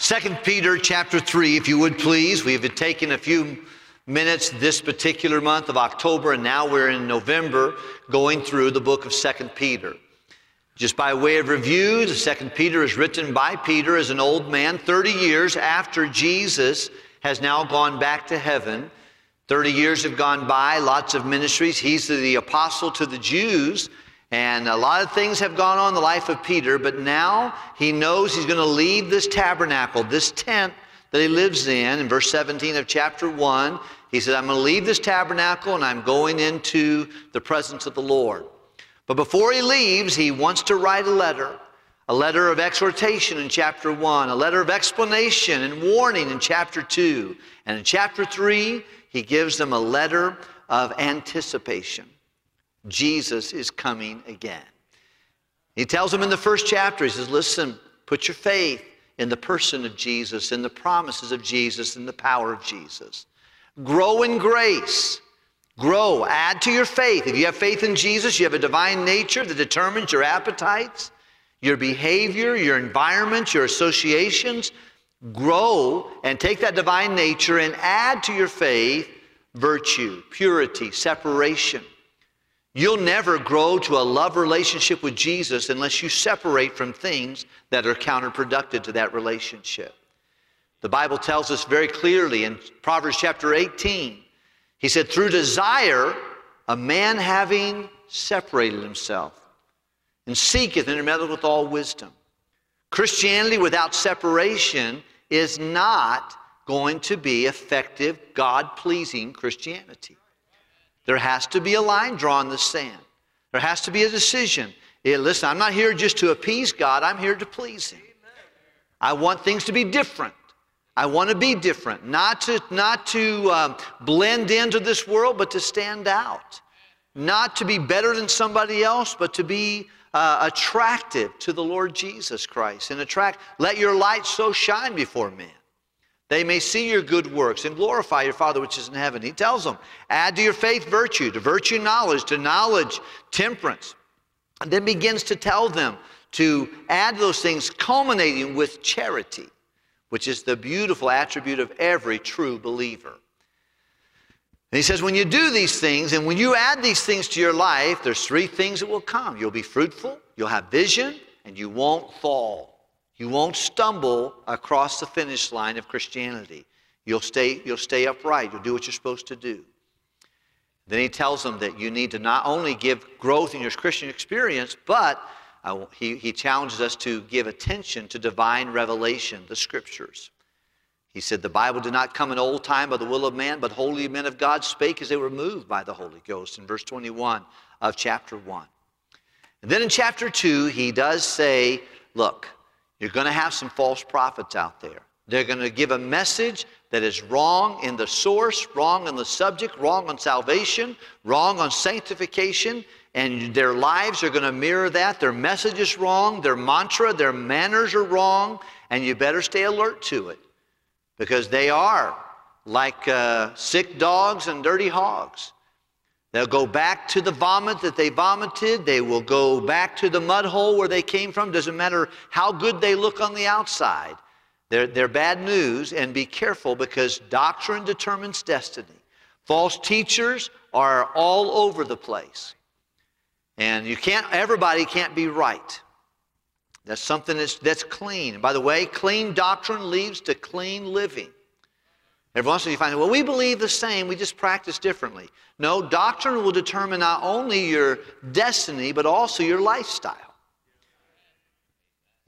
Second Peter chapter 3, if you would please. We have taken a few minutes this particular month of October, and now we're in November going through the book of Second Peter. Just by way of review, the Second Peter is written by Peter as an old man 30 years after Jesus has now gone back to heaven. 30 years have gone by, lots of ministries. He's the apostle to the Jews. And a lot of things have gone on in the life of Peter, but now he knows he's going to leave this tabernacle, this tent that he lives in. In verse 17 of chapter 1, he said, I'm going to leave this tabernacle and I'm going into the presence of the Lord. But before he leaves, he wants to write a letter a letter of exhortation in chapter 1, a letter of explanation and warning in chapter 2. And in chapter 3, he gives them a letter of anticipation. Jesus is coming again. He tells them in the first chapter, he says, Listen, put your faith in the person of Jesus, in the promises of Jesus, in the power of Jesus. Grow in grace. Grow. Add to your faith. If you have faith in Jesus, you have a divine nature that determines your appetites, your behavior, your environment, your associations. Grow and take that divine nature and add to your faith virtue, purity, separation. You'll never grow to a love relationship with Jesus unless you separate from things that are counterproductive to that relationship. The Bible tells us very clearly in Proverbs chapter 18, he said, through desire, a man having separated himself and seeketh intermeddled with all wisdom. Christianity without separation is not going to be effective, God pleasing Christianity. There has to be a line drawn in the sand. There has to be a decision. Yeah, listen, I'm not here just to appease God, I'm here to please Him. I want things to be different. I want to be different, not to, not to um, blend into this world, but to stand out. Not to be better than somebody else, but to be uh, attractive to the Lord Jesus Christ and attract, let your light so shine before men they may see your good works and glorify your Father which is in heaven. He tells them, add to your faith virtue, to virtue knowledge, to knowledge temperance. And then begins to tell them to add those things, culminating with charity, which is the beautiful attribute of every true believer. And he says, when you do these things and when you add these things to your life, there's three things that will come. You'll be fruitful, you'll have vision, and you won't fall. You won't stumble across the finish line of Christianity. You'll stay, you'll stay upright. You'll do what you're supposed to do. Then he tells them that you need to not only give growth in your Christian experience, but uh, he, he challenges us to give attention to divine revelation, the scriptures. He said, The Bible did not come in old time by the will of man, but holy men of God spake as they were moved by the Holy Ghost, in verse 21 of chapter 1. And then in chapter 2, he does say, Look, you're going to have some false prophets out there. They're going to give a message that is wrong in the source, wrong in the subject, wrong on salvation, wrong on sanctification, and their lives are going to mirror that. Their message is wrong, their mantra, their manners are wrong, and you better stay alert to it because they are like uh, sick dogs and dirty hogs. They'll go back to the vomit that they vomited. They will go back to the mud hole where they came from. Doesn't matter how good they look on the outside. They're, they're bad news, and be careful because doctrine determines destiny. False teachers are all over the place. And you can't, everybody can't be right. That's something that's, that's clean. And by the way, clean doctrine leads to clean living. Every once in a while you find, well, we believe the same, we just practice differently. No, doctrine will determine not only your destiny, but also your lifestyle.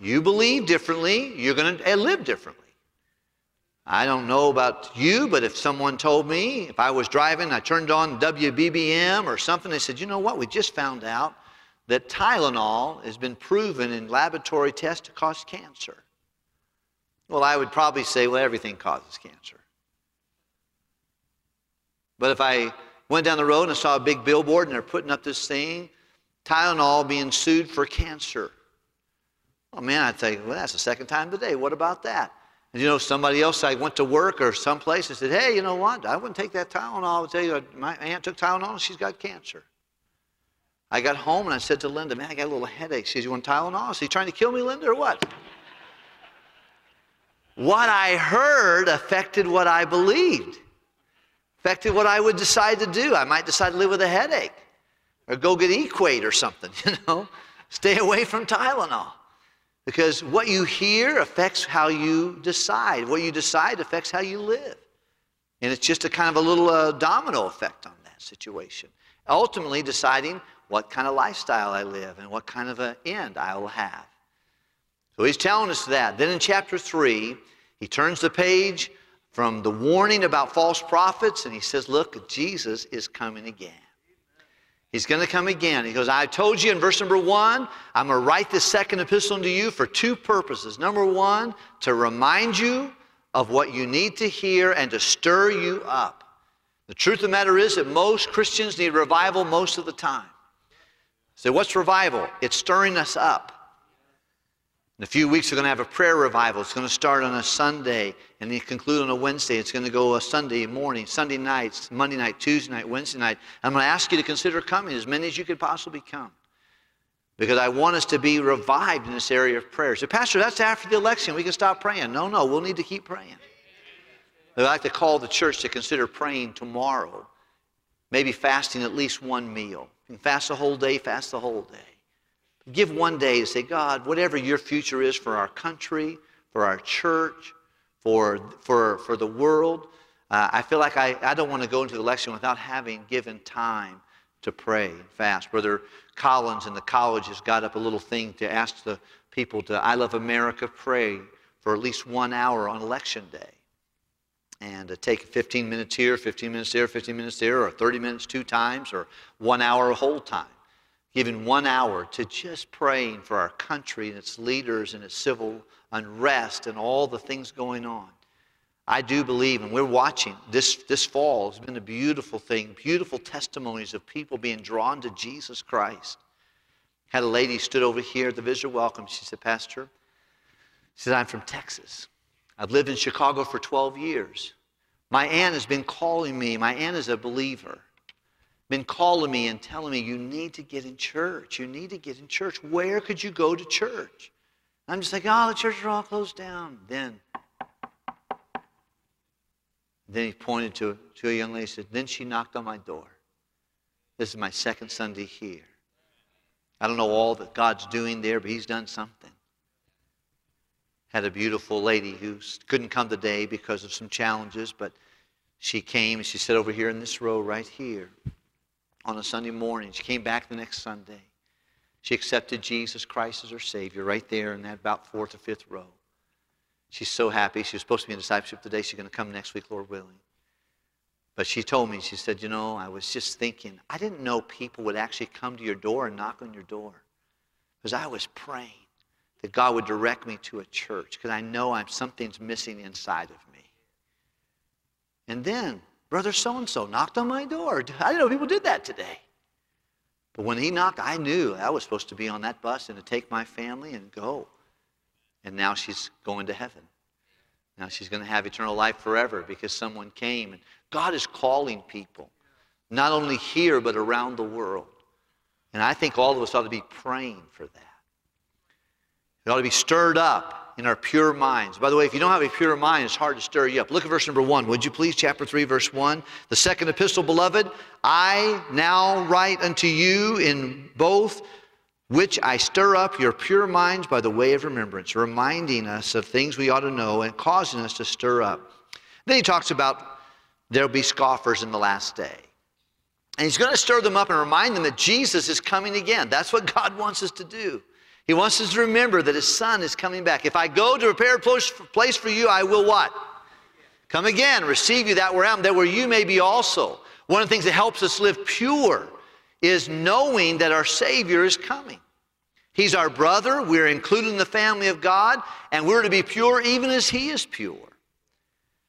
You believe differently, you're going to eh, live differently. I don't know about you, but if someone told me, if I was driving, I turned on WBBM or something, they said, you know what, we just found out that Tylenol has been proven in laboratory tests to cause cancer. Well, I would probably say, well, everything causes cancer. But if I went down the road and I saw a big billboard and they're putting up this thing, Tylenol being sued for cancer. Oh man, I'd say, well, that's the second time today. What about that? And you know, somebody else, I went to work or someplace and said, hey, you know what? I wouldn't take that Tylenol. I would tell you, my aunt took Tylenol and she's got cancer. I got home and I said to Linda, man, I got a little headache. She says, you want Tylenol? Is he trying to kill me, Linda, or what? what I heard affected what I believed, affected what I would decide to do. I might decide to live with a headache or go get Equate or something, you know, stay away from Tylenol. Because what you hear affects how you decide. What you decide affects how you live. And it's just a kind of a little uh, domino effect on that situation. Ultimately, deciding what kind of lifestyle I live and what kind of an end I will have. So he's telling us that. Then in chapter 3, he turns the page from the warning about false prophets and he says, Look, Jesus is coming again. He's going to come again. He goes, I told you in verse number one, I'm going to write this second epistle to you for two purposes. Number one, to remind you of what you need to hear and to stir you up. The truth of the matter is that most Christians need revival most of the time. So, what's revival? It's stirring us up. In a few weeks, we're going to have a prayer revival. It's going to start on a Sunday and then conclude on a Wednesday. It's going to go a Sunday morning, Sunday nights, Monday night, Tuesday night, Wednesday night. I'm going to ask you to consider coming, as many as you could possibly come. Because I want us to be revived in this area of prayer. So, Pastor, that's after the election. We can stop praying. No, no, we'll need to keep praying. I'd like to call the church to consider praying tomorrow, maybe fasting at least one meal. You can fast the whole day, fast the whole day. Give one day to say, God, whatever your future is for our country, for our church, for, for, for the world, uh, I feel like I, I don't want to go into the election without having given time to pray and fast. Brother Collins in the college has got up a little thing to ask the people to, I Love America, pray for at least one hour on election day. And take 15 minutes here, 15 minutes there, 15 minutes there, or 30 minutes two times, or one hour a whole time giving one hour to just praying for our country and its leaders and its civil unrest and all the things going on. I do believe, and we're watching this, this fall has been a beautiful thing, beautiful testimonies of people being drawn to Jesus Christ. Had a lady stood over here at the visitor welcome. She said, Pastor, she said, I'm from Texas. I've lived in Chicago for 12 years. My aunt has been calling me. My aunt is a believer been calling me and telling me, you need to get in church. You need to get in church. Where could you go to church? I'm just like, oh, the churches are all closed down. Then, then he pointed to, to a young lady said, then she knocked on my door. This is my second Sunday here. I don't know all that God's doing there, but he's done something. Had a beautiful lady who couldn't come today because of some challenges, but she came and she sat over here in this row right here on a Sunday morning. She came back the next Sunday. She accepted Jesus Christ as her Savior right there in that about fourth or fifth row. She's so happy. She was supposed to be in discipleship today. She's going to come next week, Lord willing. But she told me, she said, You know, I was just thinking, I didn't know people would actually come to your door and knock on your door. Because I was praying that God would direct me to a church because I know I'm, something's missing inside of me. And then Brother so and so knocked on my door. I didn't know people did that today. But when he knocked, I knew I was supposed to be on that bus and to take my family and go. And now she's going to heaven. Now she's going to have eternal life forever because someone came. And God is calling people, not only here, but around the world. And I think all of us ought to be praying for that. We ought to be stirred up in our pure minds. By the way, if you don't have a pure mind, it's hard to stir you up. Look at verse number one, would you please? Chapter 3, verse 1. The second epistle, beloved, I now write unto you in both which I stir up your pure minds by the way of remembrance, reminding us of things we ought to know and causing us to stir up. Then he talks about there'll be scoffers in the last day. And he's going to stir them up and remind them that Jesus is coming again. That's what God wants us to do. He wants us to remember that his son is coming back. If I go to prepare a place for you, I will what? Come again, receive you that where I am, that where you may be also. One of the things that helps us live pure is knowing that our Savior is coming. He's our brother, we're included in the family of God, and we're to be pure even as He is pure.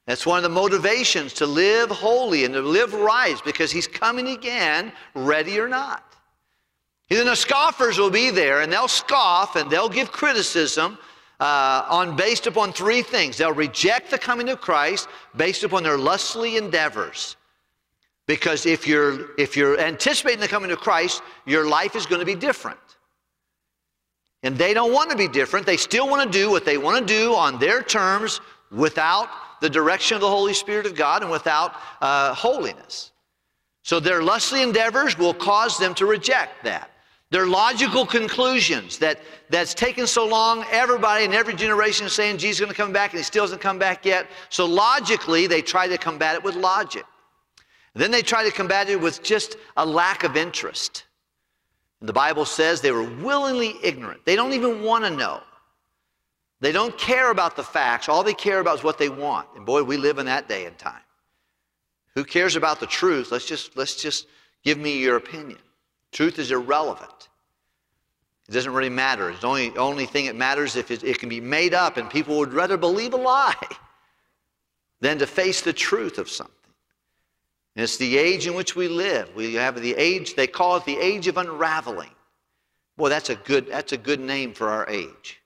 That's one of the motivations to live holy and to live right because He's coming again, ready or not. Then the scoffers will be there and they'll scoff and they'll give criticism uh, on based upon three things. They'll reject the coming of Christ based upon their lustly endeavors. Because if you're if you're anticipating the coming of Christ, your life is going to be different. And they don't want to be different. They still want to do what they want to do on their terms without the direction of the Holy Spirit of God and without uh, holiness. So their lustly endeavors will cause them to reject that. Their logical conclusions that that's taken so long, everybody in every generation is saying Jesus is going to come back and he still hasn't come back yet. So logically, they try to combat it with logic. Then they try to combat it with just a lack of interest. The Bible says they were willingly ignorant. They don't even want to know. They don't care about the facts. All they care about is what they want. And boy, we live in that day and time. Who cares about the truth? Let's just, let's just give me your opinion. Truth is irrelevant. It doesn't really matter. It's the only, only thing that matters if it, it can be made up, and people would rather believe a lie than to face the truth of something. And it's the age in which we live. We have the age, they call it the age of unraveling. Boy, that's a good, that's a good name for our age.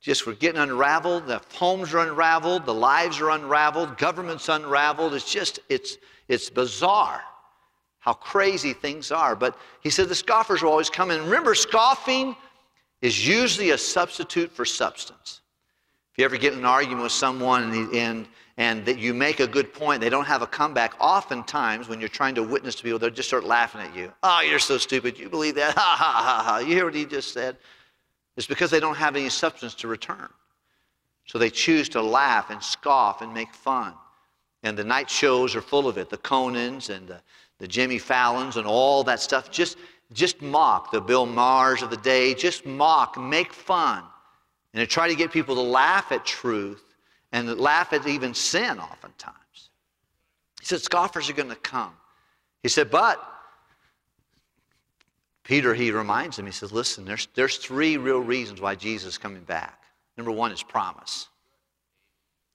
Just we're getting unraveled, the homes are unraveled, the lives are unraveled, government's unraveled. It's just, it's, it's bizarre how crazy things are. But he said the scoffers will always come. And remember, scoffing is usually a substitute for substance. If you ever get in an argument with someone and, and and that you make a good point, they don't have a comeback. Oftentimes, when you're trying to witness to people, they'll just start laughing at you. Oh, you're so stupid. You believe that? Ha ha ha ha. You hear what he just said? It's because they don't have any substance to return. So they choose to laugh and scoff and make fun. And the night shows are full of it the Conans and the, the Jimmy Fallons and all that stuff. Just, just mock the Bill Mahers of the day. Just mock, make fun. And they try to get people to laugh at truth and laugh at even sin oftentimes. He said, scoffers are going to come. He said, but Peter, he reminds him, he says, listen, there's, there's three real reasons why Jesus is coming back. Number one is promise.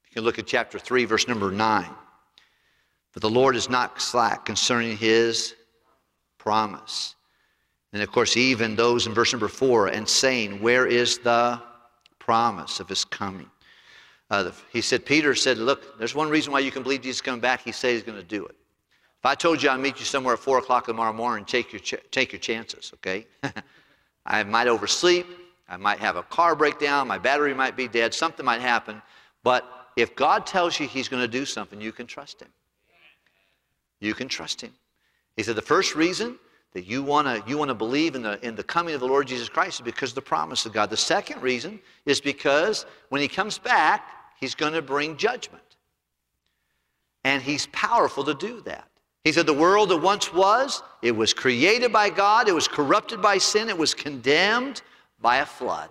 You can look at chapter 3, verse number 9. But the Lord is not slack concerning his promise. And of course, even those in verse number 4 and saying, Where is the promise of his coming? Uh, he said, Peter said, Look, there's one reason why you can believe Jesus is coming back. He said he's going to do it. If I told you I'd meet you somewhere at 4 o'clock tomorrow morning, take your, ch- take your chances, okay? I might oversleep. I might have a car breakdown. My battery might be dead. Something might happen. But if God tells you he's going to do something, you can trust him. You can trust him. He said, The first reason that you want to you want to believe in the in the coming of the Lord Jesus Christ is because of the promise of God. The second reason is because when he comes back, He's going to bring judgment. And he's powerful to do that. He said, The world that once was, it was created by God, it was corrupted by sin, it was condemned by a flood.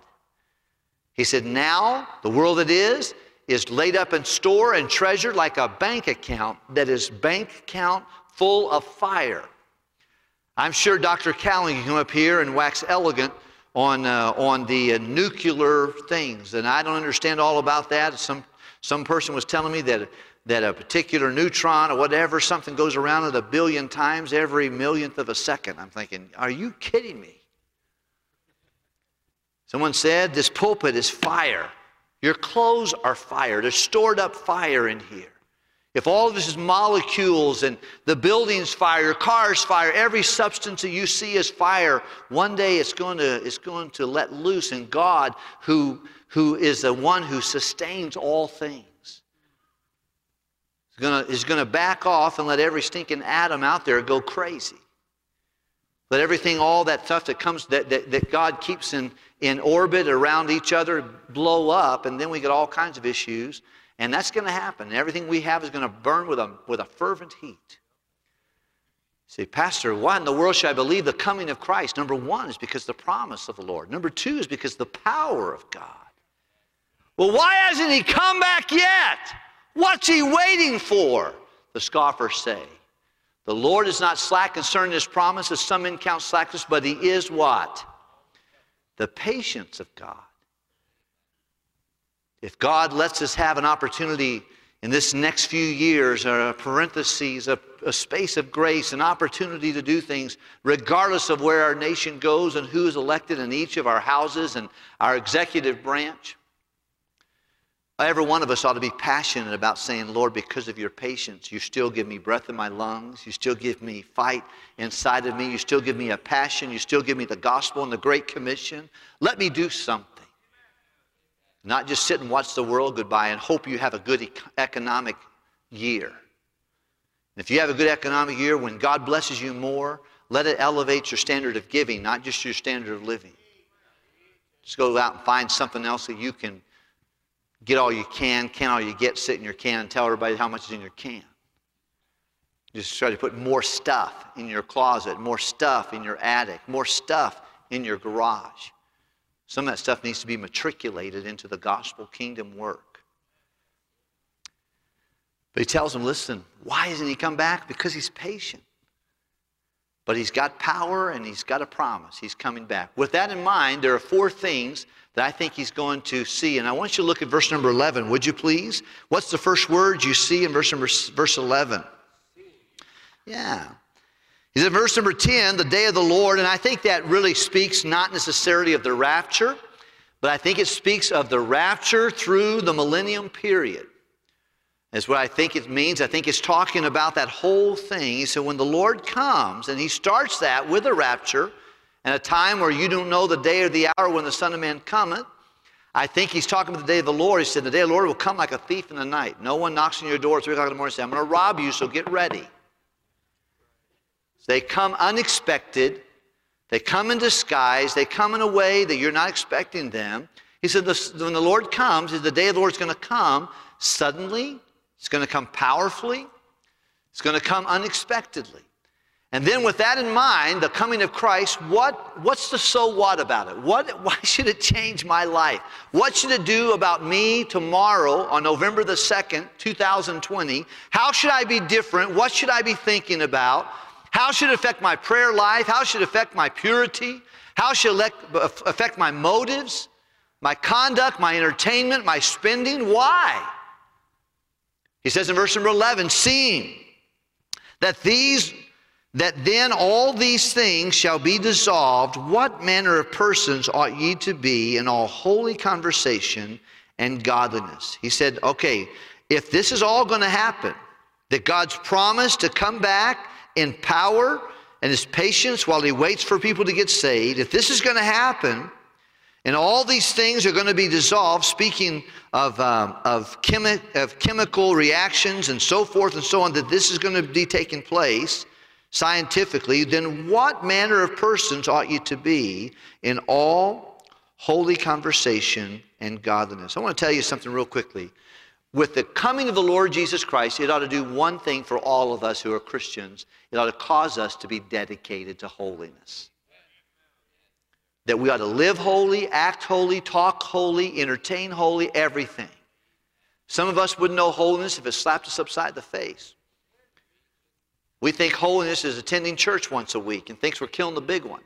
He said, Now, the world that is, is laid up in store and treasured like a bank account that is bank account full of fire. I'm sure Dr. Callan can come up here and wax elegant on, uh, on the uh, nuclear things. And I don't understand all about that. Some, some person was telling me that, that a particular neutron or whatever, something goes around it a billion times every millionth of a second. I'm thinking, are you kidding me? Someone said, This pulpit is fire. Your clothes are fire. There's stored up fire in here. If all of this is molecules and the building's fire, cars fire, every substance that you see is fire, one day it's going to, it's going to let loose. And God, who, who is the one who sustains all things, is going to, is going to back off and let every stinking atom out there go crazy. Let everything, all that stuff that comes, that, that, that God keeps in, in orbit around each other blow up, and then we get all kinds of issues. And that's going to happen. Everything we have is going to burn with a, with a fervent heat. Say, Pastor, why in the world should I believe the coming of Christ? Number one is because the promise of the Lord. Number two is because the power of God. Well, why hasn't he come back yet? What's he waiting for? The scoffers say. The Lord is not slack concerning his promise, as some men count slackness, but he is what? The patience of God. If God lets us have an opportunity in this next few years, a parenthesis, a, a, space of grace, an opportunity to do things, regardless of where our nation goes and who is elected in each of our houses and our executive branch. Every one of us ought to be passionate about saying, Lord, because of your patience, you still give me breath in my lungs. You still give me fight inside of me. You still give me a passion. You still give me the gospel and the Great Commission. Let me do something. not just sit and watch the world goodbye and hope you have a good economic year. If you have a good economic year, when God blesses you more, let it elevate your standard of giving, not just your standard of living. Just go out and find something else that you can get all you can, can all you get, sit in your can, and tell everybody how much is in your can. Just try to put more stuff in your closet, more stuff in your attic, more stuff in your garage. Some of that stuff needs to be matriculated into the gospel kingdom work. But he tells them, listen, why hasn't he come back? Because he's patient. But he's got power and he's got a promise. He's coming back. With that in mind, there are four things that I think he's going to see. And I want you to look at verse number 11, would you please? What's the first word you see in verse number verse 11? Yeah. He's in verse number 10, the day of the Lord, and I think that really speaks not necessarily of the rapture, but I think it speaks of the rapture through the millennium period. Is what I think it means. I think it's talking about that whole thing. So when the Lord comes, and He starts that with a rapture, and a time where you don't know the day or the hour when the Son of Man cometh, I think He's talking about the day of the Lord. He said, The day of the Lord will come like a thief in the night. No one knocks on your door at 3 o'clock in the morning and says, I'm going to rob you, so get ready. They come unexpected. They come in disguise. They come in a way that you're not expecting them. He said, when the Lord comes, the day of the Lord is going to come suddenly. It's going to come powerfully. It's going to come unexpectedly. And then, with that in mind, the coming of Christ, what, what's the so what about it? What, why should it change my life? What should it do about me tomorrow on November the 2nd, 2020? How should I be different? What should I be thinking about? How should it affect my prayer life? How should it affect my purity? How should it affect my motives, my conduct, my entertainment, my spending? Why? He says in verse number 11, seeing that these that then all these things shall be dissolved, what manner of persons ought ye to be in all holy conversation and godliness? He said, okay, if this is all going to happen, that God's promise to come back in power and his patience while he waits for people to get saved, if this is going to happen, and all these things are going to be dissolved, speaking of, um, of, chemi- of chemical reactions and so forth and so on, that this is going to be taking place scientifically, then what manner of persons ought you to be in all holy conversation and godliness? I want to tell you something real quickly with the coming of the Lord Jesus Christ, it ought to do one thing for all of us who are Christians. It ought to cause us to be dedicated to holiness. That we ought to live holy, act holy, talk holy, entertain holy, everything. Some of us wouldn't know holiness if it slapped us upside the face. We think holiness is attending church once a week and thinks we're killing the big one.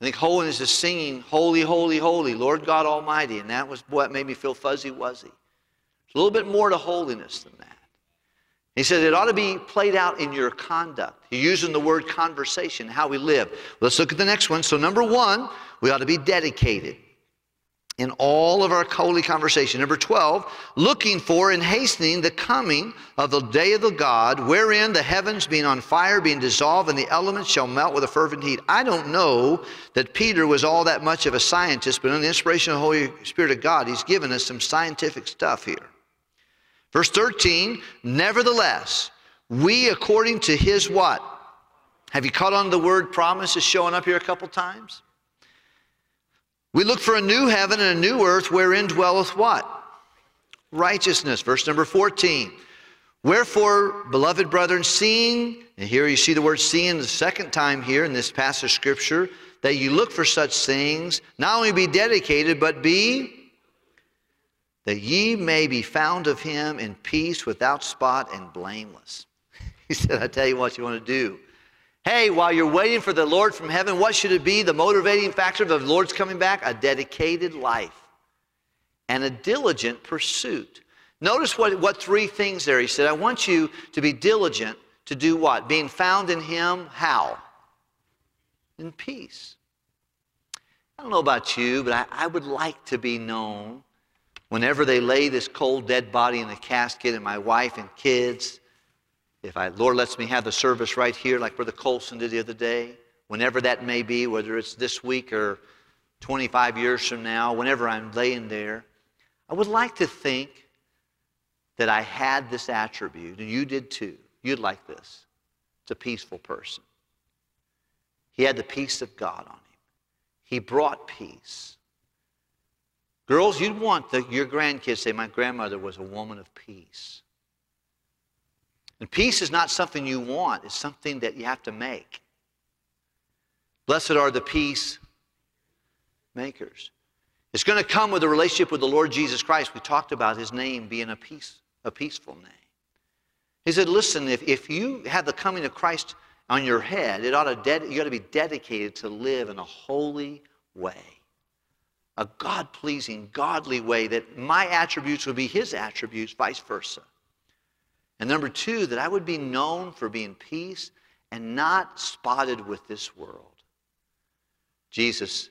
I think holiness is singing, Holy, Holy, Holy, Lord God Almighty. And that was what made me feel fuzzy wuzzy. It's a little bit more to holiness than that. He said it ought to be played out in your conduct. He's using the word conversation, how we live. Let's look at the next one. So, number one, we ought to be dedicated in all of our holy conversation. Number 12, looking for and hastening the coming of the day of the God, wherein the heavens being on fire, being dissolved, and the elements shall melt with a fervent heat. I don't know that Peter was all that much of a scientist, but in the inspiration of the Holy Spirit of God, he's given us some scientific stuff here. Verse 13, nevertheless, we according to his what? Have you caught on the word promise is showing up here a couple times? We look for a new heaven and a new earth wherein dwelleth what? Righteousness. Verse number 14. Wherefore, beloved brethren, seeing, and here you see the word seeing the second time here in this passage of scripture, that you look for such things, not only be dedicated, but be that ye may be found of him in peace without spot and blameless. He said, I tell you what you want to do. Hey, while you're waiting for the Lord from heaven, what should it be? The motivating factor of the Lord's coming back? A dedicated life and a diligent pursuit. Notice what, what three things there. He said, I want you to be diligent to do what? Being found in Him, how? In peace. I don't know about you, but I, I would like to be known whenever they lay this cold, dead body in the casket and my wife and kids if I, Lord lets me have the service right here, like Brother Colson did the other day, whenever that may be, whether it's this week or 25 years from now, whenever I'm laying there, I would like to think that I had this attribute, and you did too. You'd like this. It's a peaceful person. He had the peace of God on him. He brought peace. Girls, you'd want the, your grandkids to say, My grandmother was a woman of peace. And peace is not something you want, it's something that you have to make. Blessed are the peace makers. It's going to come with a relationship with the Lord Jesus Christ. We talked about his name being a peace, a peaceful name. He said, listen, if, if you have the coming of Christ on your head, it ought to you ought to be dedicated to live in a holy way, a God pleasing, godly way, that my attributes would be his attributes, vice versa. And number two, that I would be known for being peace and not spotted with this world. Jesus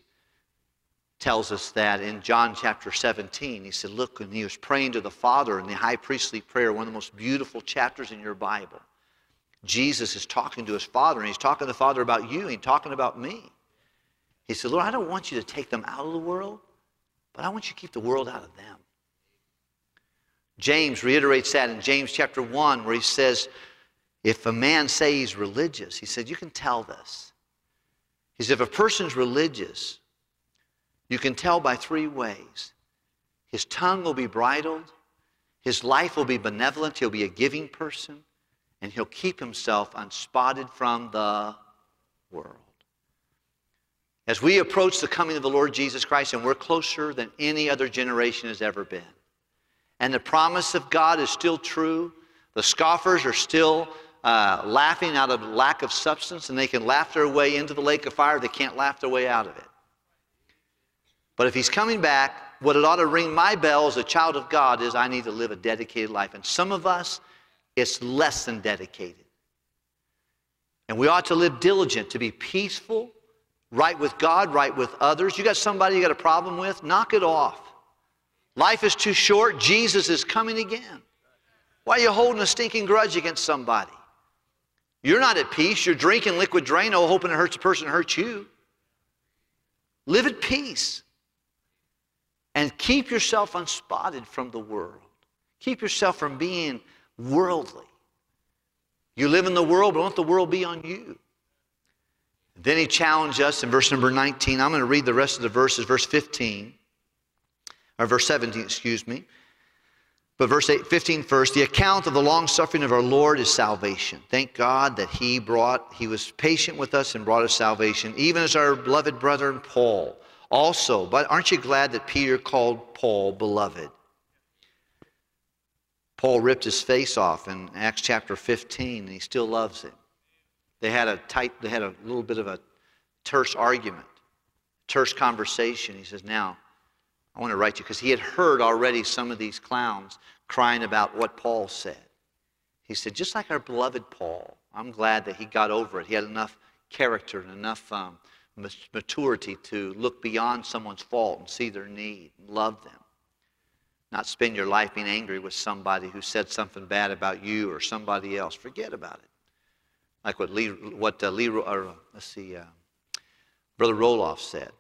tells us that in John chapter 17. He said, Look, when he was praying to the Father in the high priestly prayer, one of the most beautiful chapters in your Bible. Jesus is talking to his Father, and he's talking to the Father about you, and he's talking about me. He said, Lord, I don't want you to take them out of the world, but I want you to keep the world out of them. James reiterates that in James chapter 1, where he says, If a man say he's religious, he said, You can tell this. He said, If a person's religious, you can tell by three ways. His tongue will be bridled, his life will be benevolent, he'll be a giving person, and he'll keep himself unspotted from the world. As we approach the coming of the Lord Jesus Christ, and we're closer than any other generation has ever been, and the promise of God is still true, the scoffers are still uh, laughing out of lack of substance, and they can laugh their way into the lake of fire, they can't laugh their way out of it. But if he's coming back, what it ought to ring my bell as a child of God is I need to live a dedicated life. And some of us, it's less than dedicated. And we ought to live diligent, to be peaceful, right with God, right with others. You got somebody you got a problem with? Knock it off. Life is too short. Jesus is coming again. Why are you holding a stinking grudge against somebody? You're not at peace. You're drinking liquid Drano, oh, hoping it hurts the person hurts you. Live at peace. And keep yourself unspotted from the world. Keep yourself from being worldly. You live in the world, but don't let the world be on you. Then he challenged us in verse number 19. I'm going to read the rest of the verses, verse 15, or verse 17, excuse me. But verse 8, 15 first, the account of the long suffering of our Lord is salvation. Thank God that he brought, he was patient with us and brought us salvation, even as our beloved brother Paul also. But aren't you glad that Peter called Paul beloved? Paul ripped his face off in Acts chapter 15, and he still loves him. They had a tight, they had a little bit of a terse argument, terse conversation. He says, Now, I want to write you, because he had heard already some of these clowns crying about what Paul said. He said, Just like our beloved Paul, I'm glad that he got over it. He had enough character and enough um, maturity to look beyond someone's fault and see their need and love them. Not spend your life being angry with somebody who said something bad about you or somebody else. Forget about it. Like what Lee, what uh, Lee, or, uh, let's see, uh, Brother Roloff said.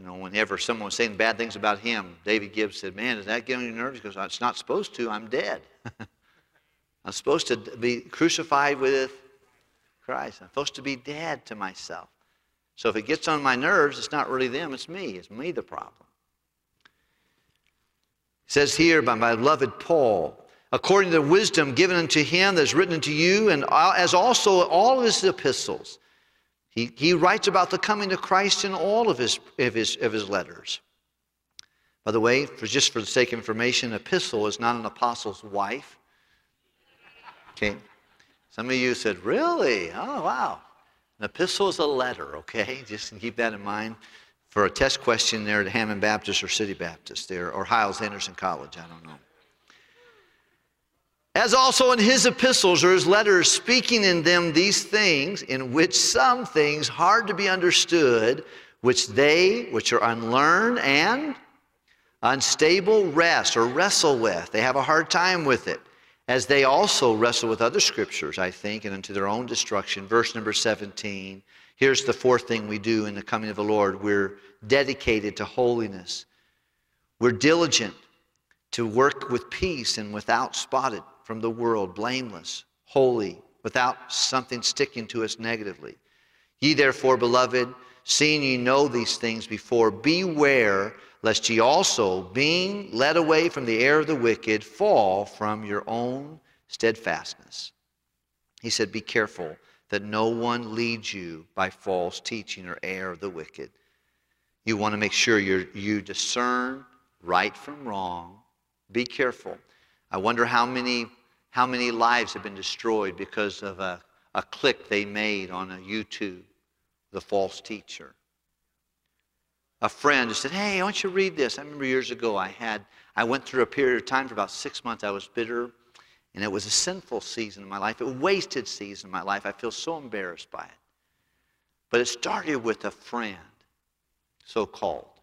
You know, whenever someone was saying bad things about him, David Gibbs said, Man, does that get on your nerves? He goes, It's not supposed to. I'm dead. I'm supposed to be crucified with Christ. I'm supposed to be dead to myself. So if it gets on my nerves, it's not really them, it's me. It's me the problem. It says here by my beloved Paul, according to the wisdom given unto him that is written unto you, and as also all of his epistles. He, he writes about the coming of Christ in all of his, of, his, of his letters. By the way, for just for the sake of information, epistle is not an apostle's wife. Okay. Some of you said, Really? Oh, wow. An epistle is a letter, okay? Just keep that in mind for a test question there at Hammond Baptist or City Baptist there, or Hyles Anderson College, I don't know. As also in his epistles or his letters, speaking in them these things, in which some things hard to be understood, which they, which are unlearned and unstable, rest or wrestle with. They have a hard time with it as they also wrestle with other scriptures, I think, and unto their own destruction. Verse number 17. Here's the fourth thing we do in the coming of the Lord we're dedicated to holiness. We're diligent to work with peace and without spotted from the world, blameless, holy, without something sticking to us negatively. Ye therefore, beloved, seeing ye know these things before, beware lest ye also, being led away from the air of the wicked, fall from your own steadfastness. He said, Be careful that no one leads you by false teaching or error of the wicked. You want to make sure you you discern right from wrong. Be careful. I wonder how many, how many lives have been destroyed because of a, a click they made on a YouTube, the false teacher a friend said, Hey, I want you to read this. I remember years ago I had, I went through a period of time for about six months. I was bitter, and it was a sinful season in my life, a wasted season in my life. I feel so embarrassed by it. But it started with a friend, so called,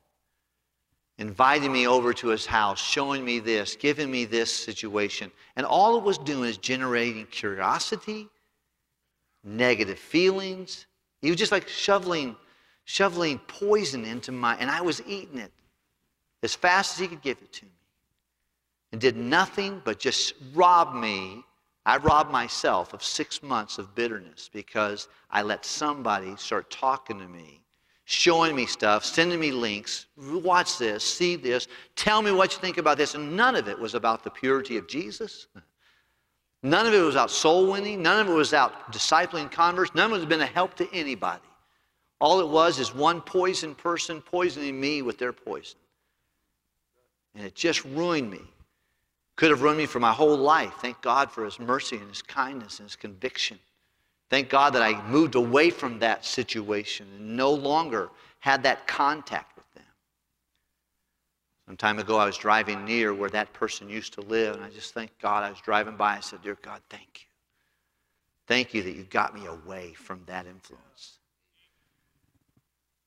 inviting me over to his house, showing me this, giving me this situation. And all it was doing is generating curiosity, negative feelings. He was just like shoveling shoveling poison into my, and I was eating it as fast as he could give it to me. And did nothing but just rob me. I robbed myself of six months of bitterness because I let somebody start talking to me, showing me stuff, sending me links. Watch this, see this, tell me what you think about this. And none of it was about the purity of Jesus. None of it was about soul winning. None of it was about discipling converts. None of it has been a help to anybody. All it was is one poisoned person poisoning me with their poison. And it just ruined me. Could have ruined me for my whole life. Thank God for His mercy and His kindness and His conviction. Thank God that I moved away from that situation and no longer had that contact with them. Some time ago, I was driving near where that person used to live, and I just thank God I was driving by. I said, Dear God, thank you. Thank you that you got me away from that influence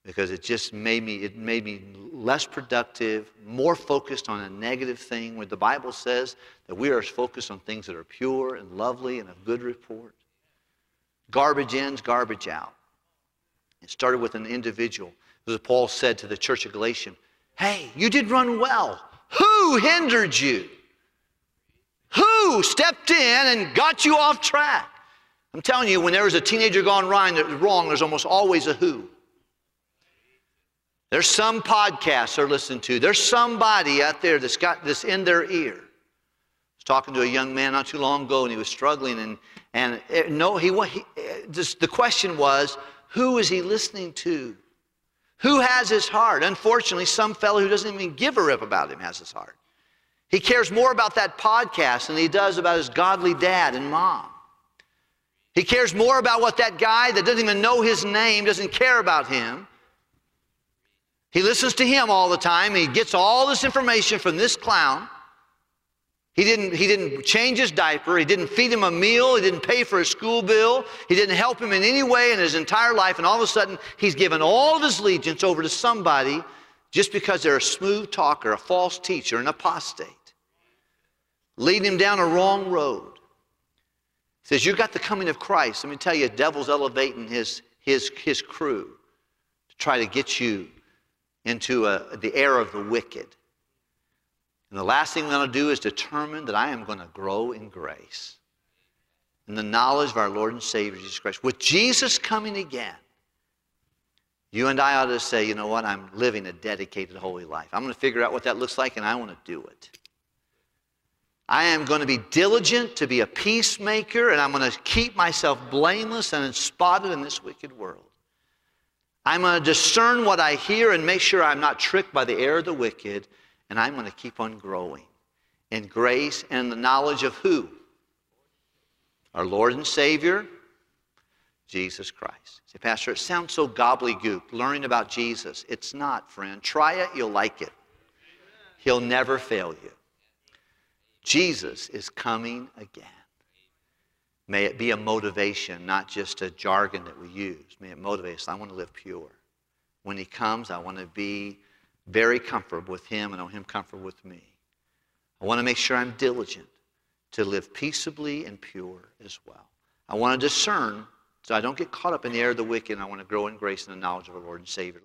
because it just made me it made me less productive more focused on a negative thing where the bible says that we are focused on things that are pure and lovely and of good report garbage ins garbage out. It started with an individual. As paul said to the church of galatia. Hey you did run well. Who hindered you? Who stepped in and got you off track? I'm telling you when there is a teenager gone wrong there's almost always a who. There's some podcast they're listening to. There's somebody out there that's got this in their ear. I was talking to a young man not too long ago, and he was struggling, and and eh, no, he, he just the question was, who is he listening to? Who has his heart? Unfortunately, some fellow who doesn't even give a rip about him has his heart. He cares more about that podcast than he does about his godly dad and mom. He cares more about what that guy that doesn't even know his name doesn't care about him he listens to him all the time. He gets all this information from this clown. He didn't, he didn't change his diaper. He didn't feed him a meal. He didn't pay for his school bill. He didn't help him in any way in his entire life. And all of a sudden, he's given all of his allegiance over to somebody just because they're a smooth talker, a false teacher, an apostate, leading him down a wrong road. He says, you've got the coming of Christ. Let me tell you, the devil's elevating his, his, his crew to try to get you into a, the air of the wicked. And the last thing I'm going to do is determine that I am going to grow in grace in the knowledge of our Lord and Savior Jesus Christ. With Jesus coming again, you and I ought to say, you know what, I'm living a dedicated holy life. I'm going to figure out what that looks like and I want to do it. I am going to be diligent to be a peacemaker and I'm going to keep myself blameless and unspotted in this wicked world. I'm going to discern what I hear and make sure I'm not tricked by the error of the wicked, and I'm going to keep on growing in grace and the knowledge of who? Our Lord and Savior, Jesus Christ. Say, Pastor, it sounds so gobbledygook, learning about Jesus. It's not, friend. Try it, you'll like it. He'll never fail you. Jesus is coming again. May it be a motivation, not just a jargon that we use. May it motivate us. I want to live pure. When He comes, I want to be very comfortable with Him and want Him comfortable with me. I want to make sure I'm diligent to live peaceably and pure as well. I want to discern so I don't get caught up in the air of the wicked, and I want to grow in grace and the knowledge of our Lord and Savior.